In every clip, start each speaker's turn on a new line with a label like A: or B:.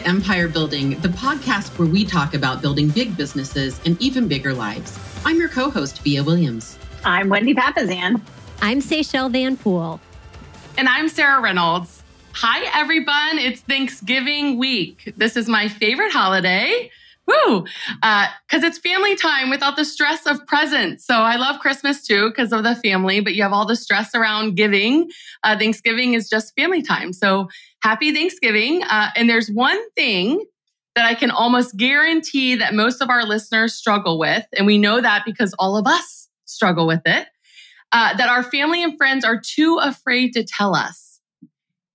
A: to Empire Building, the podcast where we talk about building big businesses and even bigger lives. I'm your co host, Vija Williams.
B: I'm Wendy Papasan.
C: I'm Seychelle Van Poole.
D: And I'm Sarah Reynolds. Hi, everyone. It's Thanksgiving week. This is my favorite holiday. Woo! Because uh, it's family time without the stress of presents. So I love Christmas too because of the family, but you have all the stress around giving. Uh, Thanksgiving is just family time. So happy Thanksgiving. Uh, and there's one thing that I can almost guarantee that most of our listeners struggle with. And we know that because all of us struggle with it. Uh, that our family and friends are too afraid to tell us.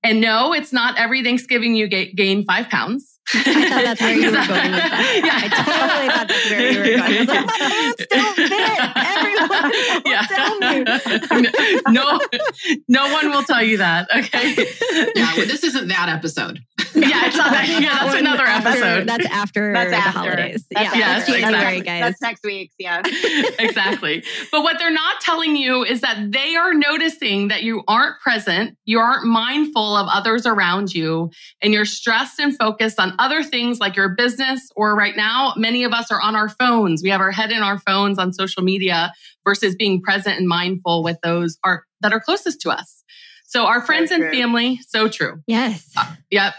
D: And no, it's not every Thanksgiving you gain five pounds.
C: I thought that's where you were going with that. Yeah. I totally thought that's where you were going. I was like, my pants still fit. Everyone will
D: tell me. no, no one will tell you that. Okay.
A: Yeah, well, this isn't that episode.
D: Yeah, it's not that. Yeah, that's another
C: after,
D: episode.
C: That's after that's the holidays.
B: That's
C: yeah,
D: yes, exactly.
B: guys. That's next week's. Yeah,
D: exactly. But what they're not telling you is that they are noticing that you aren't present, you aren't mindful of others around you, and you're stressed and focused on other things like your business. Or right now, many of us are on our phones. We have our head in our phones on social media versus being present and mindful with those are that are closest to us. So our friends so and family, so true.
C: Yes.
D: Uh, yep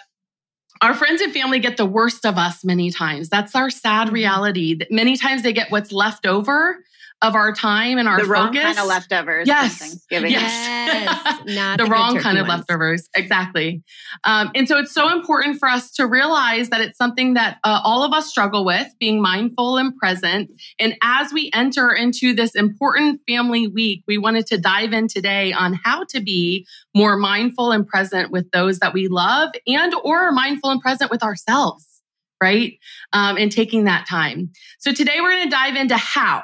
D: our friends and family get the worst of us many times. That's our sad mm-hmm. reality. Many times they get what's left over of our time and our
B: the
D: focus.
B: wrong kind of leftovers.
D: Yes,
B: Thanksgiving.
C: Yes,
D: the, the wrong kind of leftovers. Exactly. Um, and so it's so important for us to realize that it's something that uh, all of us struggle with, being mindful and present. And as we enter into this important family week, we wanted to dive in today on how to be more mindful and present with those that we love, and or mindful and present with ourselves right? Um, and taking that time. So today we're going to dive into how.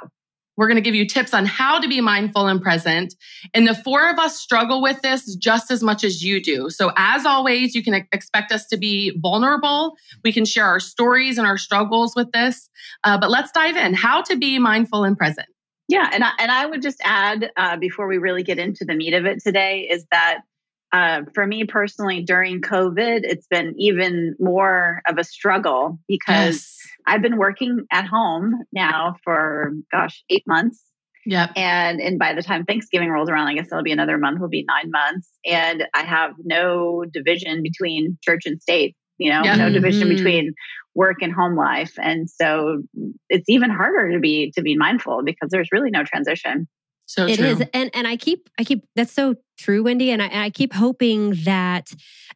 D: We're going to give you tips on how to be mindful and present. And the four of us struggle with this just as much as you do. So, as always, you can expect us to be vulnerable. We can share our stories and our struggles with this. Uh, but let's dive in how to be mindful and present.
B: Yeah. And I, and I would just add uh, before we really get into the meat of it today is that uh, for me personally, during COVID, it's been even more of a struggle because yes. I've been working at home now for, gosh, eight months.
D: Yeah.
B: And and by the time Thanksgiving rolls around, I guess it'll be another month, will be nine months. And I have no division between church and state, you know, yep. no division mm-hmm. between work and home life. And so it's even harder to be to be mindful because there's really no transition.
D: So
C: it
D: true.
C: is, and and I keep I keep that's so true, Wendy, and I, I keep hoping that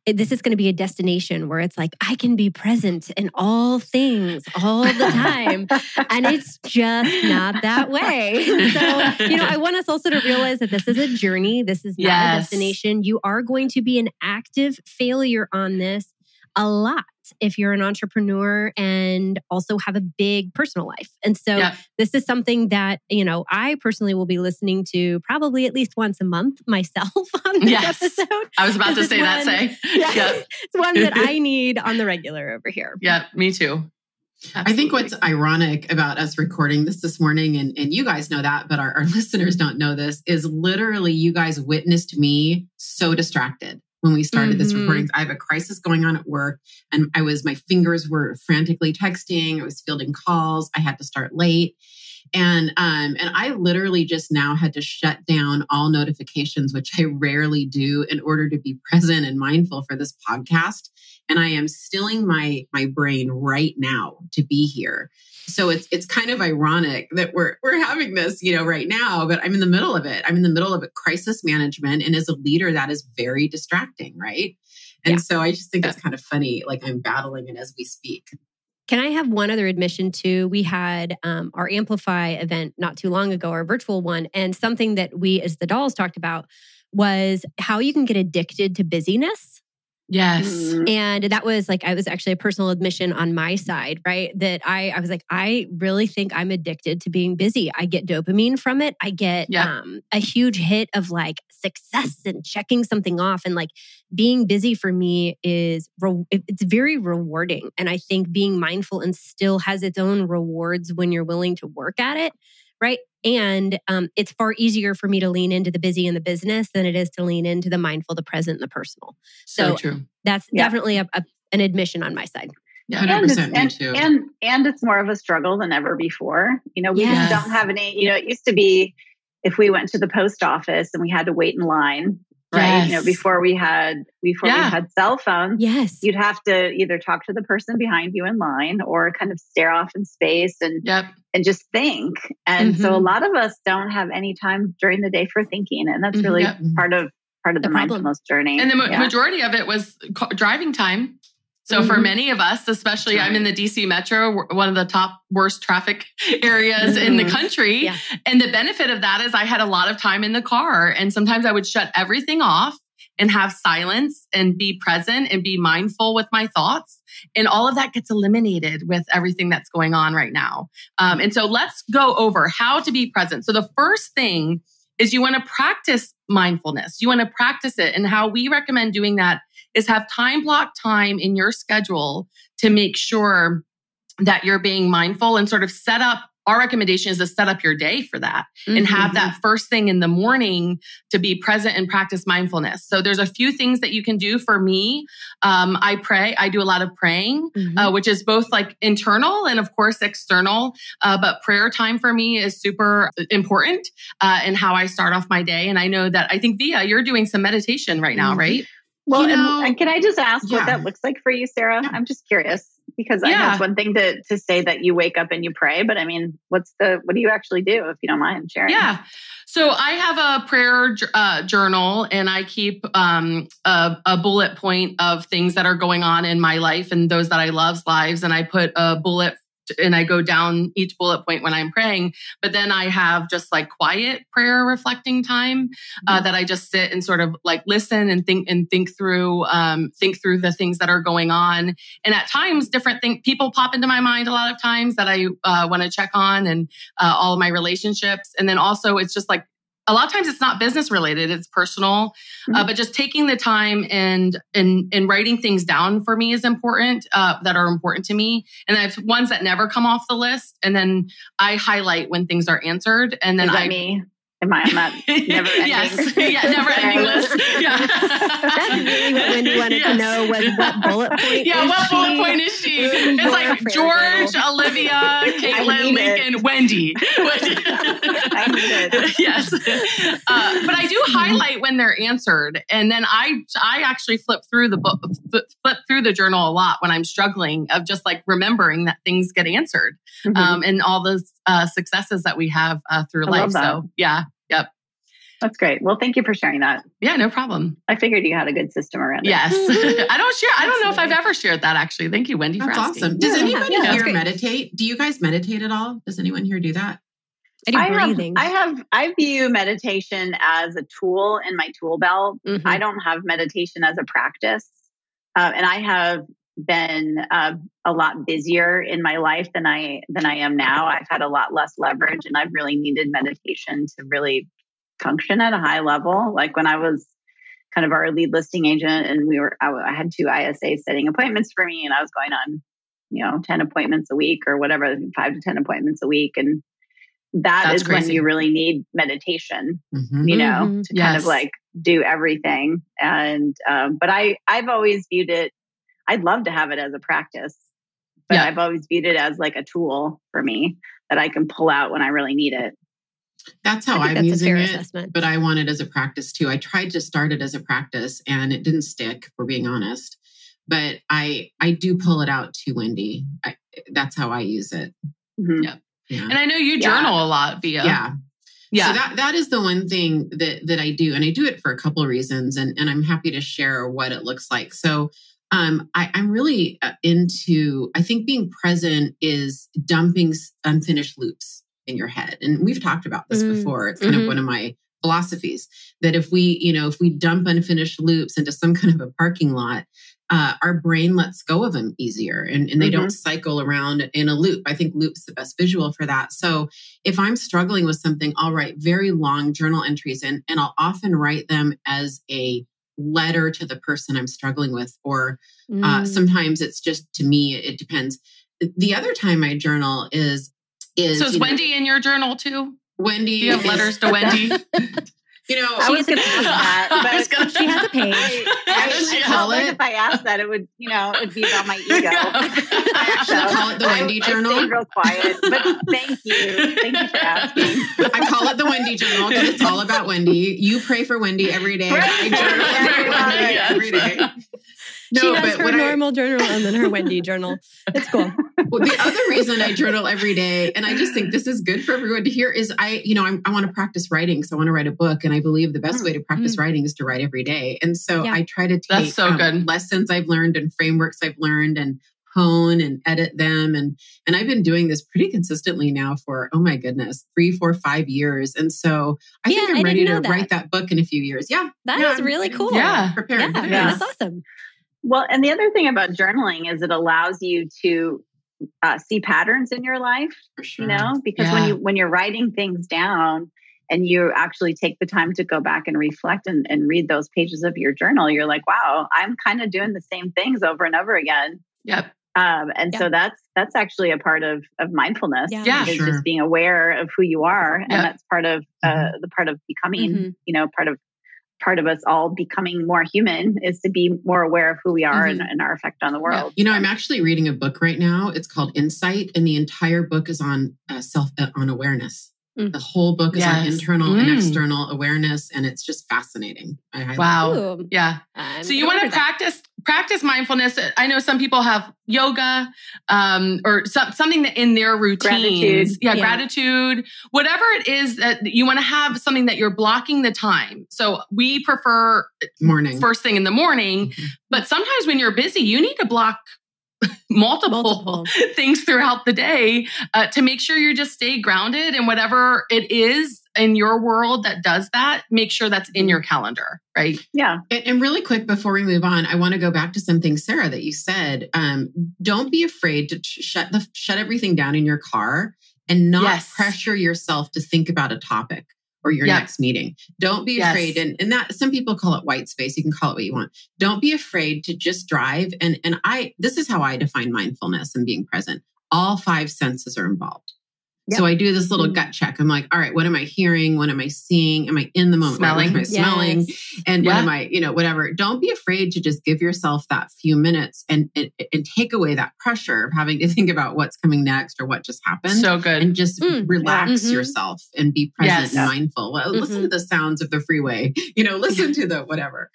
C: this is going to be a destination where it's like I can be present in all things all the time, and it's just not that way. So you know, I want us also to realize that this is a journey. This is not yes. a destination. You are going to be an active failure on this a lot if you're an entrepreneur and also have a big personal life. And so yeah. this is something that, you know, I personally will be listening to probably at least once a month myself on this yes. episode.
D: I was about to say one, that, say.
C: Yeah, yeah. it's one that I need on the regular over here.
D: Yeah, me too.
A: Absolutely. I think what's ironic about us recording this this morning, and, and you guys know that, but our, our listeners don't know this, is literally you guys witnessed me so distracted when we started mm-hmm. this recording. I have a crisis going on at work and I was, my fingers were frantically texting. I was fielding calls. I had to start late. And um, and I literally just now had to shut down all notifications, which I rarely do, in order to be present and mindful for this podcast. And I am stilling my my brain right now to be here so it's it's kind of ironic that we're we're having this you know right now but i'm in the middle of it. I'm in the middle of a crisis management and as a leader that is very distracting right? And yeah. so i just think it's kind of funny like i'm battling it as we speak.
C: Can I have one other admission too? We had um, our Amplify event not too long ago, our virtual one, and something that we as the dolls talked about was how you can get addicted to busyness
D: Yes.
C: Mm-hmm. And that was like, I was actually a personal admission on my side, right? That I, I was like, I really think I'm addicted to being busy. I get dopamine from it. I get yeah. um, a huge hit of like success and checking something off. And like being busy for me is, re- it's very rewarding. And I think being mindful and still has its own rewards when you're willing to work at it right? And um, it's far easier for me to lean into the busy and the business than it is to lean into the mindful, the present, and the personal.
D: So, so true.
C: That's yeah. definitely a, a, an admission on my side.
A: Yeah, 100%
B: and,
A: me
B: and,
A: too.
B: and and it's more of a struggle than ever before. You know, we
C: Yes.
B: just don't have any. You know, it used to be if we went to the post office and we had to wait in line, right? You know, before we had before
D: Yeah.
B: we had cell phones,
C: Yes.
B: you'd have to either talk to the person behind you in line or kind of stare off in space and
D: Yep.
B: and just think. And so a
C: Mhm.
B: lot of us don't have any time during the day for thinking, and that's
C: Mhm.
B: really
D: Yep.
B: part of part of the,
C: The
B: mindfulness journey.
D: And the
B: Yeah.
D: majority of it was driving time. So for
C: Mhm.
D: many of us, especially I'm in the DC metro, one of the top worst traffic areas in the
B: Mhm.
D: country.
C: Yeah.
D: And the benefit of that is I had a lot of time in the car and sometimes I would shut everything off and have silence and be present and be mindful with my thoughts. And all of that gets eliminated with everything that's going on right now. Um, and so let's go over how to be present. So the first thing is you want to practice mindfulness. You want to practice it. And how we recommend doing that is have time block time in your schedule to make sure that you're being mindful and sort of set up. Our recommendation is to set up your day for that and have that first thing in the morning to be present and practice mindfulness. So there's a few things that you can do for me. Um, I pray. I do a lot of praying
C: Mhm.
D: uh, which is both like internal and of course external. Uh, but prayer time for me is super important uh, in how I start off my day. And I know that I think Vija, you're doing some meditation right now,
A: Mhm.
D: right?
B: Well,
A: You
B: and-
A: know-
B: and, can I just ask
A: Yeah.
B: what that looks like for you, Sarah?
A: Yeah.
B: I'm just curious because I know it's one thing to to say that you wake up and you pray, but I mean, what's the what do you actually do if you don't mind sharing?
D: Yeah. So I have a prayer uh, journal and I keep um, a, a bullet point of things that are going on in my life and those that I love's lives. And I put a bullet and I go down each bullet point when I'm praying. But then I have just like quiet prayer reflecting time uh, that I just sit and sort of like listen and think and think through um, think through the things that are going on. And at times, different things people pop into my mind a lot of times that I uh, want to check on and uh, all of my relationships. And then also, it's just like a lot of times it's not business related; it's personal. Uh,
B: Mhm.
D: but just taking the time and and and writing things down for me is important uh, that are important to me. And I have ones that never come off the list, and then I highlight when things are answered, and then I
B: me? Am I on that never ending?
D: yes, yeah, never ending list. Yeah.
C: That's really what Wendy wanted to know was what bullet point
D: Yeah,
C: is
D: what bullet point is she?
C: in
D: It's like
C: prayer
D: George,
C: journal?
D: Olivia, Caitlin,
B: need it.
D: Lincoln, Wendy.
B: I need it.
D: yes, uh, but I do highlight when they're answered, and then I I actually flip through the book, flip through the journal a lot when I'm struggling of just like remembering that things get answered,
B: Mhm.
D: um, and all those uh, successes that we have uh, through
B: I
D: life. So yeah, yep,
B: That's great. Well, thank you for sharing that.
D: yeah, no problem.
B: I figured you had a good system around it.
D: Yes, I don't share. I don't know if I've ever shared that actually. Thank you, Wendy,
A: That's
D: for asking.
A: awesome. Does
C: Yeah,
A: anybody
C: yeah,
A: here meditate? Do you guys meditate at all? Does anyone here do that?
C: I do
B: I have. I have, I view meditation as a tool in my tool belt.
C: Mhm.
B: I don't have meditation as a practice. Uh, and I have been uh, a lot busier in my life than I than I am now. I've had a lot less leverage, and I've really needed meditation to really function at a high level. Like when I was kind of our lead listing agent, and we were I, I had two ISAs setting appointments for me, and I was going on, you know, ten appointments a week or whatever, five to ten appointments a week, and that
D: That's
B: is when you really need meditation
A: Mhm.
B: you know,
C: Mhm.
B: to kind of like do everything. And um, but I I've always viewed it. I'd love to have it as a practice, but
D: Yeah.
B: I've always viewed it as like a tool for me that I can pull out when I really need it.
A: That's how
C: I think
A: I'm
C: that's
A: using it.
C: assessment.
A: But I want it as a practice too. I tried to start it as a practice and it didn't stick, for being honest. But I I do pull it out to Wendy. I, that's how I use it.
B: Mhm.
D: Yeah.
A: Yeah.
D: And I know you
B: Yeah.
D: journal a lot, Vija.
A: yeah.
D: yeah.
A: So that that is the one thing that that I do, and I do it for a couple of reasons, and and I'm happy to share what it looks like. So. Um, I, I'm really uh, into. I think being present is dumping unfinished loops in your head, and we've talked about this
C: Mm,
A: before. It's kind
C: mhm.
A: of one of my philosophies that if we, you know, if we dump unfinished loops into some kind of a parking lot, uh, our brain lets go of them easier, and, and they don't cycle around in a loop. I think loop's the best visual for that. So if I'm struggling with something, I'll write very long journal entries and, and I'll often write them as a letter to the person I'm struggling with. Or uh,
C: Mm.
A: sometimes it's just to me, it depends. The other time I journal is, is
D: so is
A: you know,
D: Wendy in your journal too?
A: Wendy.
D: Do you have letters to Wendy?
A: You know,
B: I was going to ask
C: page.
B: that,
D: I was
B: but
D: gonna-
C: She has a page.
B: I, I,
D: She
B: I
A: call
B: felt like
A: it-
B: if I asked that, it would, you know, it'd be about my ego.
A: I actually call it the Wendy
B: I
A: Journal.
B: stayed real quiet, but thank you, thank you for asking.
A: I call it the Wendy Journal because it's all about Wendy. You pray for Wendy every day. I
B: Right.
A: journal
B: Right.
A: about it
D: Yes.
A: every day. No,
C: she has
A: but
C: her
A: what I-
C: normal journal and then her Wendy journal. It's cool.
A: Well, the other reason I journal every day, and I just think this is good for everyone to hear, is I, you know, I'm, I want to practice writing. So I want to write a book. And I believe the best way to practice writing is to write every day. And so
C: Yeah.
A: I try to take
D: That's so
A: um,
D: good.
A: lessons I've learned and frameworks I've learned and hone and edit them. And, and I've been doing this pretty consistently now for, oh my goodness, three, four, five years. And so I think I'm
C: I
A: ready to
C: that.
A: write that book in a few years. Yeah.
C: That is
A: yeah, I'm-
C: really cool.
D: Yeah.
A: Prepared.
C: Yeah,
B: Yeah.
C: that's awesome.
B: Well, and the other thing about journaling is it allows you to uh, see patterns in your life.
A: For sure.
B: you know because
D: Yeah.
B: when you when you're writing things down and you actually take the time to go back and reflect and, and read those pages of your journal you're like wow i'm kind of doing the same things over and over again
D: Yep.
B: um, and
C: Yeah.
B: so that's that's actually a part of of mindfulness
C: Yeah.
D: Yeah.
B: is
A: Sure.
B: just being aware of who you are and
D: Yeah.
B: that's part of uh, the part of becoming
C: Mhm.
B: you know part of part of us all becoming more human is to be more aware of who we are and, and our effect on the world
A: You know, I'm actually reading a book right now. It's called Insight, and the entire book is on uh, self uh, on awareness.
C: Mm.
A: The whole book is on
D: Yes.
A: internal and
D: Mm.
A: external awareness, and it's just fascinating. I highly
D: Wow.
C: Ooh,
D: Yeah.
C: I'm
D: So you want to
C: order that.
D: practice practice mindfulness. I know some people have yoga um, or some, something that in their routines.
B: Gratitude.
D: Yeah,
C: Yeah.
D: gratitude. Whatever it is that you want to have something that you're blocking the time. So we prefer
A: morning.
D: first thing in the morning,
A: Mhm.
D: but sometimes when you're busy, you need to block multiple,
C: Multiple.
D: things throughout the day uh, to make sure you just stay grounded and whatever it is in your world that does that, make sure that's in your calendar, right?
B: yeah
A: And, and really quick before we move on, I want to go back to something, Sarah, that you said. Um, don't be afraid to sh- shut the shut everything down in your car and not
D: Yes.
A: pressure yourself to think about a topic or your
D: Yep.
A: next meeting. Don't be
D: Yes.
A: afraid. And, and that some people call it white space. You can call it what you want. Don't be afraid to just drive. And and I this is how I define mindfulness and being present. All five senses are involved. So I do this little
B: Mhm.
A: gut check. I'm like, all right, what am I hearing? What am I seeing? Am I in the moment?
D: Smelling.
A: am I smelling?
C: Yes.
A: and what am I, you know, whatever. Don't be afraid to just give yourself that few minutes and, and and take away that pressure of having to think about what's coming next or what just happened.
D: So good.
A: and just
C: Mm,
A: relax
C: yeah. Mhm.
A: yourself and be present
D: Yes.
A: and mindful. Well, Listen
C: Mhm.
A: to the sounds of the freeway. You know, listen to the whatever.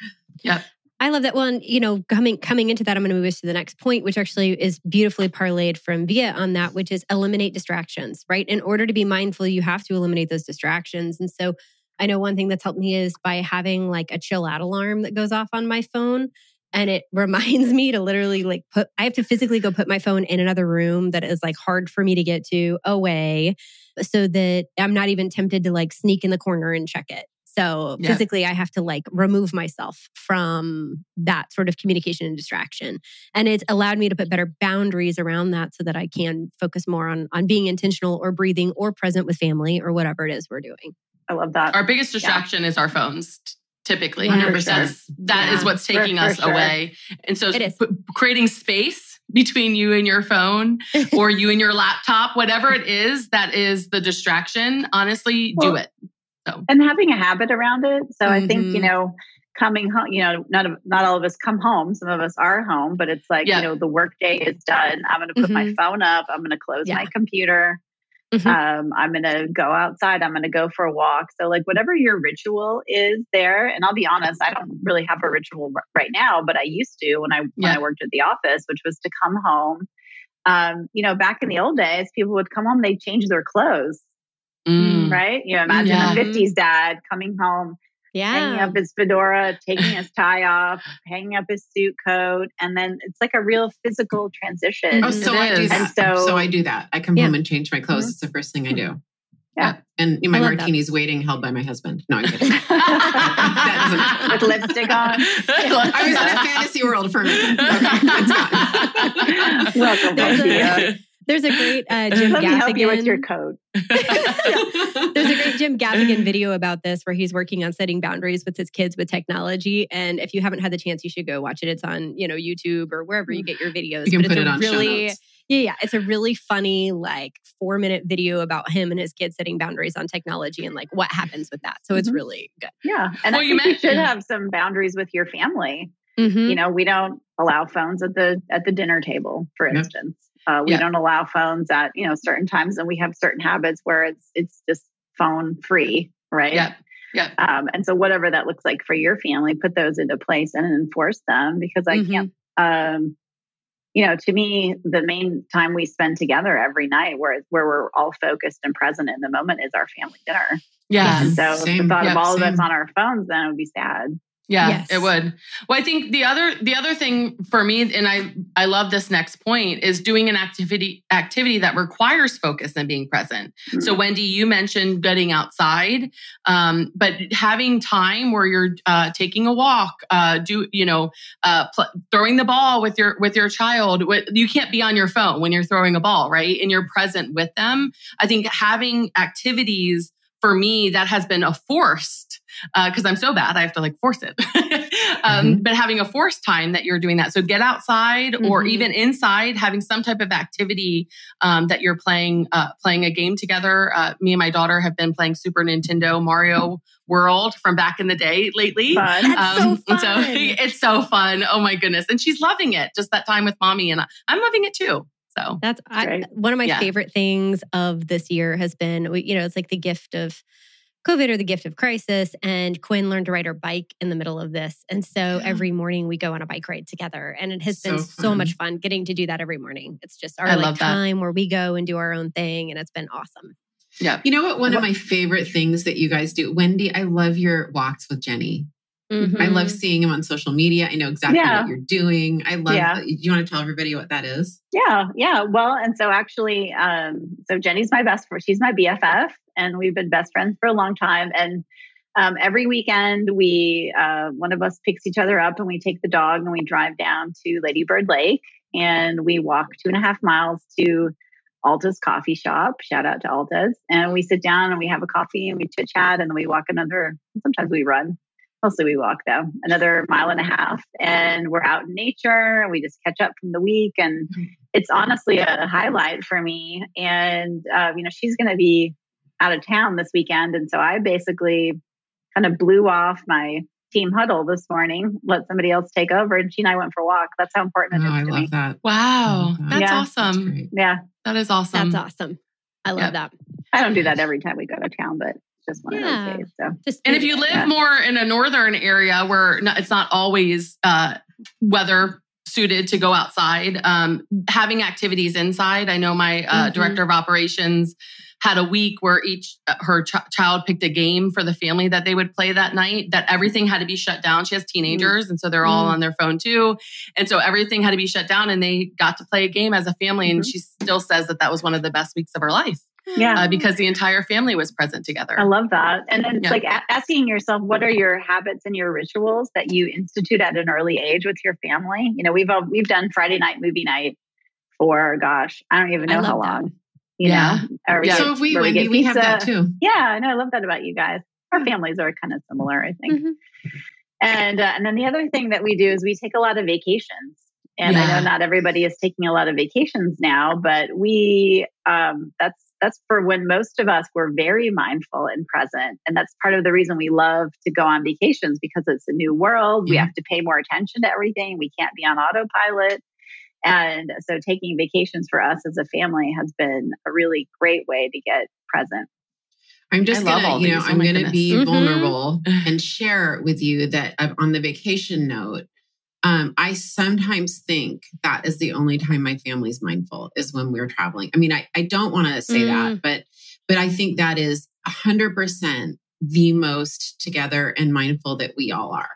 C: I love that one. You know, coming coming into that, I'm going to move us to the next point, which actually is beautifully parlayed from Vija on that, which is eliminate distractions. Right, in order to be mindful, you have to eliminate those distractions. And so, I know one thing that's helped me is by having like a chill out alarm that goes off on my phone, and it reminds me to literally like put. I have to physically go put my phone in another room that is like hard for me to get to away, so that I'm not even tempted to like sneak in the corner and check it. So
D: Yeah.
C: physically, I have to like remove myself from that sort of communication and distraction. And it's allowed me to put better boundaries around that so that I can focus more on, on being intentional or breathing or present with family or whatever it is we're doing.
B: i love that
D: Our biggest distraction is our phones. Typically,
A: 100%.
D: that's that is
A: Yeah.
D: what's taking
B: For- for
D: us
B: sure.
D: away, and so
C: It is.
D: p- creating space between you and your phone, or you and your laptop, whatever it is that is the distraction. Honestly, do it. So
B: and having a habit around it. So I think you
C: Mhm.
B: know, coming home. You know, not not all of us come home. Some of us are home, but it's like
D: Yeah.
B: you know, the work day is done. I'm going to put my
C: Mhm.
B: phone up. I'm going to close
C: Yeah.
B: my computer.
C: Mhm.
B: Um, I'm going to go outside. I'm going to go for a walk. So like whatever your ritual is there. And I'll be honest, I don't really have a ritual r- right now, but I used to when I when
D: Yeah.
B: I worked at the office, which was to come home. Um, you know, back in the old days, people would come home, they'd change their clothes
D: mm,
B: right? You imagine
D: Yeah.
B: a 50s dad coming home, hanging up his fedora, taking his tie off, hanging up his suit coat, and then it's like a real physical transition.
A: Oh, so I do that.
B: And
A: so,
B: so-
A: I do that. I come
C: Yeah.
A: home and change my clothes.
B: Mhm.
A: It's the first thing I do.
B: Yeah.
A: And my
C: I love that.
A: martini's waiting, held by my husband. No, I'm kidding.
B: With lipstick on.
A: I was in a fantasy world for a minute. Okay, it's gone.
B: Welcome back.
C: A-
B: Thea.
C: There's a great uh, Jim
B: Let me help you with your
C: Gaffigan.
B: code.
C: There's a great Jim Gaffigan video about this where he's working on setting boundaries with his kids with technology. And if you haven't had the chance, you should go watch it. It's on, you know, YouTube or wherever you get your videos.
A: You can
C: but
A: put
C: it's
A: it
C: a
A: on show
C: really,
A: notes.
C: Yeah, yeah. It's a really funny, like four minute video about him and his kids setting boundaries on technology and like what happens with that. So it's
B: Mhm.
C: really good.
B: Yeah. And
D: Well,
B: I
D: you
B: think you should have some boundaries with your family.
C: Mhm.
B: You know, we don't allow phones at the at the dinner table, for
A: Yep.
B: instance. Uh, we
D: Yeah.
B: don't allow phones at you know certain times, and we have certain habits where it's it's just phone free, right?
D: Yeah. Yeah.
B: Um, and so whatever that looks like for your family, put those into place and enforce them because I
C: Mhm.
B: can't. Um, you know, to me, the main time we spend together every night, where where we're all focused and present in the moment, is our family dinner.
D: Yeah.
B: And so,
A: Same.
B: the thought
A: Yep,
B: of all of us on our phones, then it would be sad.
D: Yeah,
C: Yes.
D: it would. Well, I think the other the other thing for me, and I I love this next point, is doing an activity activity that requires focus and being present. So, Wendy, you mentioned getting outside, um, but having time where you're uh, taking a walk, uh, do you know, uh, pl- throwing the ball with your with your child. You can't be on your phone when you're throwing a ball, right? And you're present with them. I think having activities for me that has been a forced because I'm so bad, I have to like force it. um, But having a forced time that you're doing that. So get outside or
C: Mhm.
D: even inside, having some type of activity um, that you're playing, uh, playing a game together. Uh, me and my daughter have been playing Super Nintendo Mario World from back in the day lately.
B: Fun.
C: That's so
D: and so
C: fun.
D: it's so fun. Oh my goodness. And she's loving it. Just that time with mommy. And I- I'm loving it too. So
C: That's I, one of my
D: Yeah.
C: favorite things of this year has been, we- you know, it's like the gift of COVID or the gift of crisis. And Quinn learned to ride her bike in the middle of this. And so
A: Yeah.
C: every morning we go on a bike ride together. And it has been
A: So
C: so much fun getting to do that every morning. It's just our like, time where we go and do our own thing. And it's been awesome.
D: yeah.
A: You know what? One of my favorite things that you guys do, Wendy, I love your walks with Jenny. I
C: Mhm.
A: love seeing him on social media. I know exactly
B: Yeah.
A: what you're doing. I love.
B: Yeah.
A: Do you want to tell everybody what that is?
B: Yeah, yeah. Well, and so actually, um, so Jenny's my best friend. She's my BFF, and we've been best friends for a long time. And um, every weekend, we uh, one of us picks each other up, and we take the dog and we drive down to Lady Bird Lake, and we walk two and a half miles to Alta's coffee shop. Shout out to Alta's, and we sit down and we have a coffee and we chit chat, and then we walk another. Sometimes we run. Mostly we walk though, another mile and a half, and we're out in nature. And we just catch up from the week, and it's honestly a highlight for me. And uh, you know, she's going to be out of town this weekend, and so I basically kind of blew off my team huddle this morning, let somebody else take over, and she and I went for a walk. That's how important
A: Oh,
B: it is
A: I
B: to
A: love
B: me.
A: that.
D: Wow.
A: Yeah.
D: That's
B: Yeah.
D: Awesome.
A: great.
B: Yeah,
D: That is awesome.
C: That's awesome. I love
D: Yep.
C: that.
B: I don't do that every time we go to town, but it's just one
C: Yeah.
B: of those days. So
D: And if you live
B: Yeah.
D: more in a northern area where it's not always uh, weather suited to go outside, um, having activities inside. I know my uh,
C: Mhm.
D: director of operations had a week where each uh, her ch- child picked a game for the family that they would play that night. That everything had to be shut down. She has teenagers, and so they're all
C: Mm.
D: on their phone too, and so everything had to be shut down. And they got to play a game as a family. And
B: Mhm.
D: she still says that that was one of the best weeks of her life
B: yeah.
D: uh, because the entire family was present together.
B: I love that. And then it's
D: Yeah.
B: like a- asking yourself, what are your habits and your rituals that you institute at an early age with your family? You know, we've all, we've done Friday night movie night for gosh, I don't even know how
C: that.
B: long. You
D: Yeah.
B: know, Or
D: Yeah.
B: get-
A: So if we,
B: where
A: Wendy,
B: get
A: we have that too.
B: Yeah, I know. I love that about you guys. Our families are kind of similar, I think.
C: Mhm.
B: And uh, and then the other thing that we do is we take a lot of vacations. And I know not everybody is taking a lot of vacations now, but we um, that's that's for when most of us were very mindful and present, and that's part of the reason we love to go on vacations because it's a new world. We have to pay more attention to everything. We can't be on autopilot. And so taking vacations for us as a family has been a really great way to get present.
A: I'm just
D: I
A: gonna, you know.
D: Oh
A: I'm gonna
D: goodness.
A: be
C: Mhm.
A: vulnerable and share with you that uh, on the vacation note, um, I sometimes think that is the only time my family's mindful is when we're traveling. I mean, I, I don't want to say
C: Mm.
A: that, but but I think that is hundred percent the most together and mindful that we all are.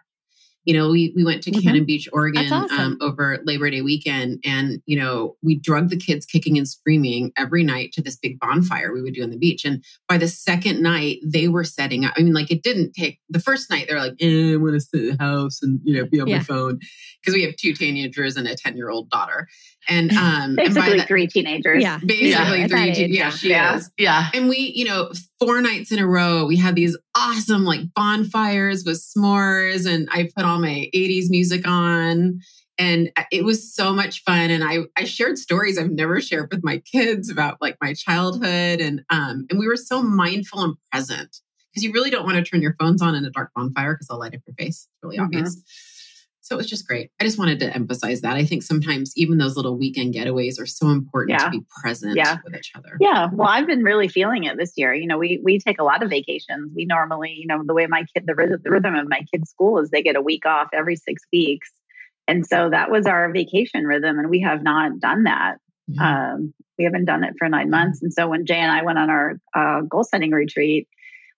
A: You know, we we went to
C: Mhm.
A: Cannon Beach, Oregon,
C: awesome.
A: um, over Labor Day weekend, and you know, we drugged the kids kicking and screaming every night to this big bonfire we would do on the beach. And by the second night, they were setting up. I mean, like it didn't take the first night. They're like, eh, "I want to sit at the house and you know be on
C: Yeah.
A: my phone," because we have two teenagers and a ten year old daughter. And um, and by
B: Basically,
A: that-
B: three teenagers.
C: Yeah.
A: basically
C: Yeah,
A: three.
C: that
A: teen-
C: age,
A: yeah,
C: yeah.
A: she
B: Yeah.
A: is.
D: yeah.
A: And we, you know, four nights in a row, we had these awesome like bonfires with s'mores, and I put all my 80s music on. and it was so much fun. And I I shared stories I've never shared with my kids about like my childhood, and um and we were so mindful and present because you really don't want to turn your phones on in a dark bonfire because they'll light up your face. It's really mm-hmm. obvious. So it was just great. I just wanted to emphasize that. I think sometimes even those little weekend getaways are so important yeah. to be present yeah. with each other.
B: Yeah. Well, I've been really feeling it this year. You know, we we take a lot of vacations. We normally, you know, the way my kid the rhythm, the rhythm of my kids' school is they get a week off every six weeks. And so that was our vacation rhythm. And we have not done that. Mm-hmm. Um, we haven't done it for nine months. And so when Jay and I went on our uh, goal setting retreat,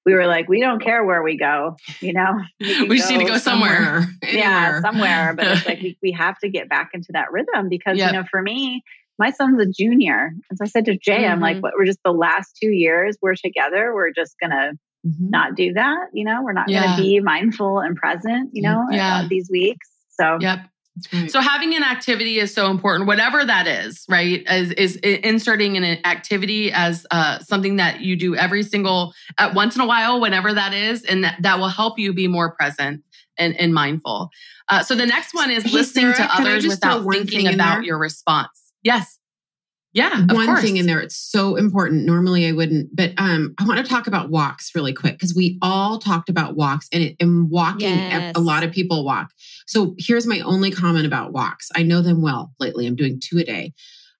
B: we were like, we don't care where we go, you know,
D: we, we just need to go somewhere.
B: somewhere. yeah, somewhere. But it's like we, we have to get back into that rhythm because, yep. you know, for me, my son's a junior. And so I said to Jay, mm-hmm. I'm like, mm-hmm. what, we're just the last two years we're together. We're just going to mm-hmm. not do that. You know, we're not yeah. going to be mindful and present, you know, yeah. these weeks. So,
D: yep. Right. So having an activity is so important, whatever that is, right? Is, is inserting an activity as uh, something that you do every single, uh, once in a while, whenever that is, and that, that will help you be more present and, and mindful. Uh, so the next one is hey, listening Sarah, to others without thinking about your response. Yes. Yeah.
A: One course. thing in there, it's so important. Normally I wouldn't, but um, I want to talk about walks really quick because we all talked about walks and, it, and walking, yes. a lot of people walk. So here's my only comment about walks. I know them well lately. I'm doing two a day.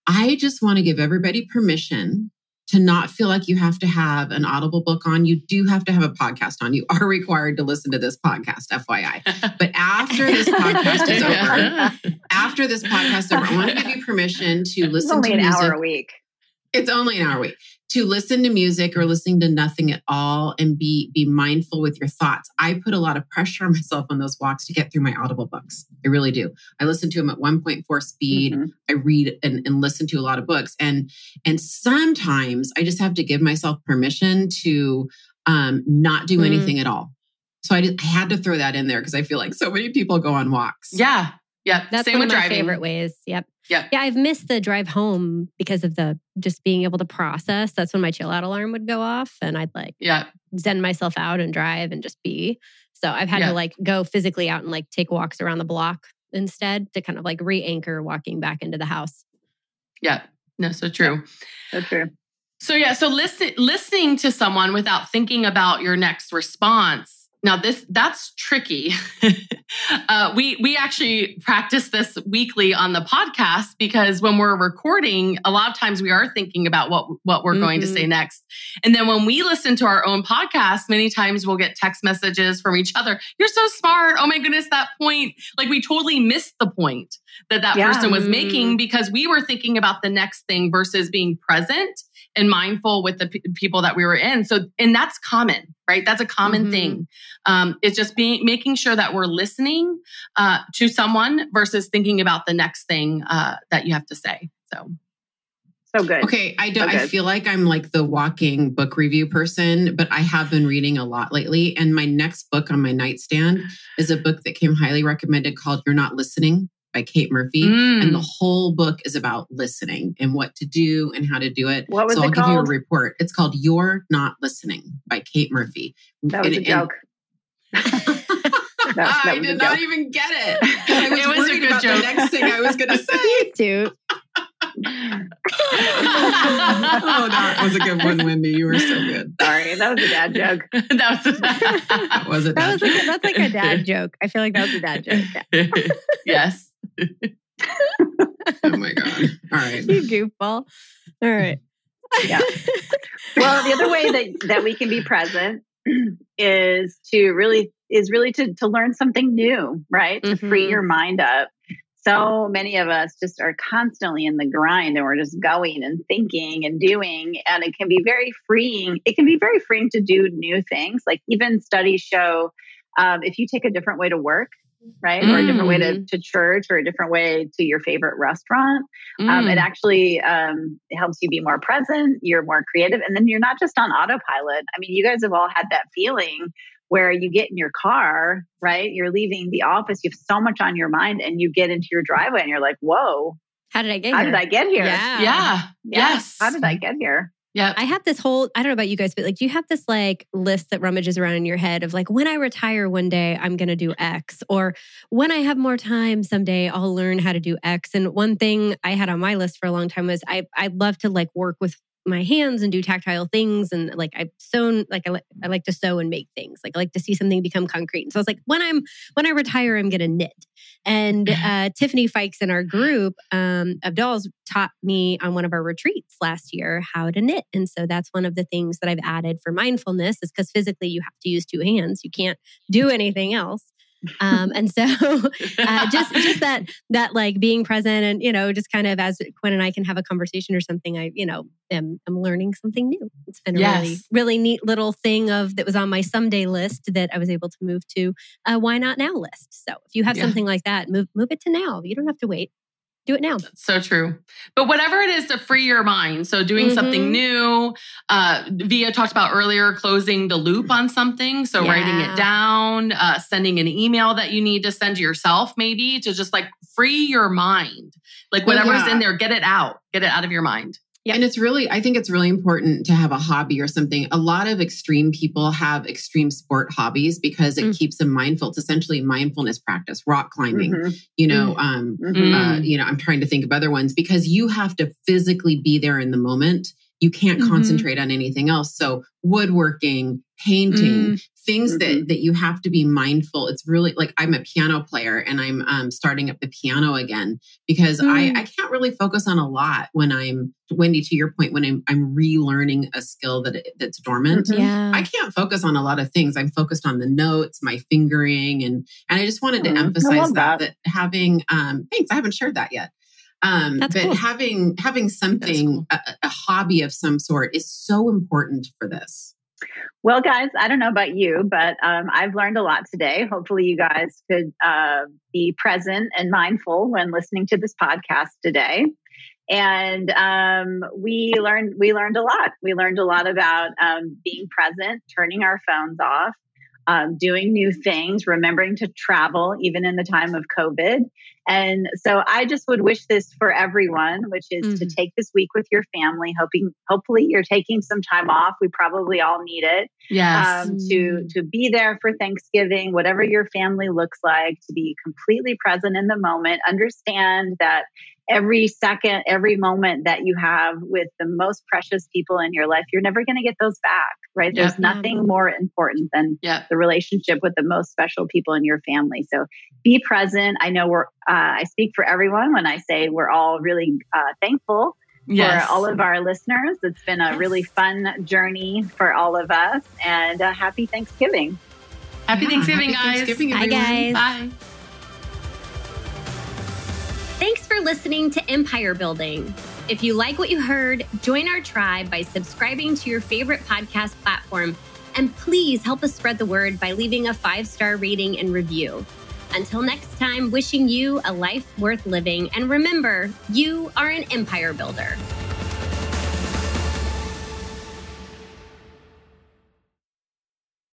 A: I just want to give everybody permission to not feel like you have to have an audible book on. You do have to have a podcast on. You are required to listen to this podcast, FYI. But after this podcast is over, after this podcast is over, I want to give you permission to listen
B: it's only
A: to
B: an
A: music.
B: hour a week.
A: It's only an hour a week to listen to music or listening to nothing at all and be be mindful with your thoughts. I put a lot of pressure on myself on those walks to get through my audible books. I really do. I listen to them at 1.4 speed. Mm-hmm. I read and, and listen to a lot of books. And and sometimes I just have to give myself permission to um, not do mm. anything at all. So I, I had to throw that in there because I feel like so many people go on walks.
D: Yeah. Yeah.
C: That's
D: Same
C: one
D: of
C: my
D: driving.
C: favorite ways. Yep.
D: Yeah.
C: Yeah. I've missed the drive home because of the just being able to process. That's when my chill out alarm would go off and I'd like
D: yeah.
C: send myself out and drive and just be. So I've had yeah. to like go physically out and like take walks around the block instead to kind of like re anchor walking back into the house.
D: Yeah. No, so true.
B: So true.
D: So yeah, so listen, listening to someone without thinking about your next response now this that's tricky. uh, we we actually practice this weekly on the podcast because when we're recording, a lot of times we are thinking about what what we're mm-hmm. going to say mm-hmm. next, and then when we listen to our own podcast, many times we'll get text messages from each other. You're so smart. Oh my goodness, that point! Like we totally missed the point that that yeah. person was making because we were thinking about the next thing versus being present and mindful with the p- people that we were in. So, and that's common, right? That's a common mm-hmm. thing. Um, it's just being making sure that we're listening uh, to someone versus thinking about the next thing uh, that you have to say. So.
B: So good.
A: Okay, I do. So I feel like I'm like the walking book review person, but I have been reading a lot lately. And my next book on my nightstand is a book that came highly recommended called "You're Not Listening." By Kate Murphy. Mm. And the whole book is about listening and what to do and how to do it.
B: What was
A: so
B: it
A: I'll
B: called?
A: give you a report. It's called You're Not Listening by Kate Murphy.
B: That was and, a joke.
A: that, that I did not even get it. I was, it was worried about joke. the next thing I was going to say.
C: too.
A: oh, that was a good one, Wendy. You were so good.
B: Sorry, that was a dad joke.
D: that was a,
A: that was a
C: that
A: was like,
C: that's like a dad joke. I feel like that was a dad joke.
D: Yeah. yes.
A: Oh my god! All right,
C: you goofball. All right.
B: Yeah. Well, the other way that that we can be present is to really is really to to learn something new, right? Mm-hmm. To free mm-hmm. your mind up. So many of us just are constantly in the grind and we're just going and thinking and doing. And it can be very freeing. It can be very freeing to do new things. Like even studies show um, if you take a different way to work, right? Mm. Or a different way to, mm. to church or a different way to your favorite restaurant. Mm. Um, it mm. actually um, it helps you be more present, you're more creative, and then you're not just on autopilot. I mean, you guys have all had that feeling where you get in your car, right? You're leaving the office, you have so much on your mind, and you get into your driveway and you're like, whoa.
C: How did I get
B: How
C: here?
B: How did I get here?
D: Yeah. yeah.
B: Yes. How did I get here?
D: Yeah.
C: I have this whole, I don't know about you guys, but like, do you have this like list that rummages around in your head of like, when I retire one day, I'm going to do X, or when I have more time someday, I'll learn how to do X. And one thing I had on my list for a long time was I, I'd love to like work with my hands and do tactile things and like I've sewn like I, li- I like to sew and make things. Like I like to see something become concrete. And so I was like when I'm when I retire I'm gonna knit. And uh, Tiffany Fikes in our group um, of dolls taught me on one of our retreats last year how to knit. And so that's one of the things that I've added for mindfulness is because physically you have to use two hands. You can't do anything else um, and so uh, just just that that like being present and you know just kind of as Quinn and I can have a conversation or something I you know am I'm learning something new it's been a
D: Yes.
C: really really neat little thing of that was on my someday list that I was able to move to a why not now list so if you have
D: Yeah.
C: something like that move move it to now you don't have to wait do it now That's
D: So true. But whatever it is to free your mind. So doing something
C: Mhm.
D: new. Uh, Vija talked about earlier closing the loop on something. So writing it down, uh, sending an email that you need to send to yourself, maybe to just like free your mind. Like whatever's
A: yeah.
D: in there, get it out. Get it out of your mind.
A: And it's really, I think it's really important to have a hobby or something. A lot of extreme people have extreme sport hobbies because it
C: Mm.
A: keeps them mindful. It's essentially mindfulness practice, rock climbing,
B: Mhm,
A: you know, um,
B: mhm.
A: uh, you know, I'm trying to think of other ones because you have to physically be there in the moment. You can't
C: Mhm.
A: concentrate on anything else. So woodworking, painting, things that
B: Mhm.
A: that you have to be mindful. It's really like I'm a piano player and I'm um, starting up the piano again because I
C: Mm.
A: I can't really focus on a lot when I'm Wendy to your point when I'm I'm relearning a skill that that's dormant.
B: Mhm.
C: yeah
A: I can't focus on a lot of things. I'm focused on the notes, my fingering, and and I just wanted to
B: Hmm,
A: emphasize that,
B: that.
A: that having um thanks, I haven't shared that yet. Um
C: That's
A: but
C: cool.
A: having having something
D: cool.
A: a, a hobby of some sort is so important for this.
B: Well, guys, I don't know about you, but um, I've learned a lot today. Hopefully, you guys could uh, be present and mindful when listening to this podcast today. And um, we learned we learned a lot. We learned a lot about um, being present, turning our phones off, um, doing new things, remembering to travel, even in the time of COVID. And so, I just would wish this for everyone, which is to
C: Mhm.
B: take this week with your family. Hoping, hopefully, you're taking some time off. We probably all need it
D: Yes.
B: um, to to be there for Thanksgiving, whatever your family looks like, to be completely present in the moment. Understand that every second, every moment that you have with the most precious people in your life, you're never going to get those back, right?
D: Yep.
B: There's nothing more important than
D: Yep.
B: the relationship with the most special people in your family. So be present. I know we're. Uh, I speak for everyone when I say we're all really uh, thankful
D: Yes.
B: for all of our listeners. It's been a
C: Yes.
B: really fun journey for all of us, and uh, happy Thanksgiving.
D: Happy
A: Yeah,
D: Thanksgiving,
A: happy
D: guys.
A: Thanksgiving,
C: Bye, guys.
D: Bye.
C: Thanks for listening to Empire Building. If you like what you heard, join our tribe by subscribing to your favorite podcast platform. And please help us spread the word by leaving a five star rating and review. Until next time, wishing you a life worth living. And remember, you are an empire builder.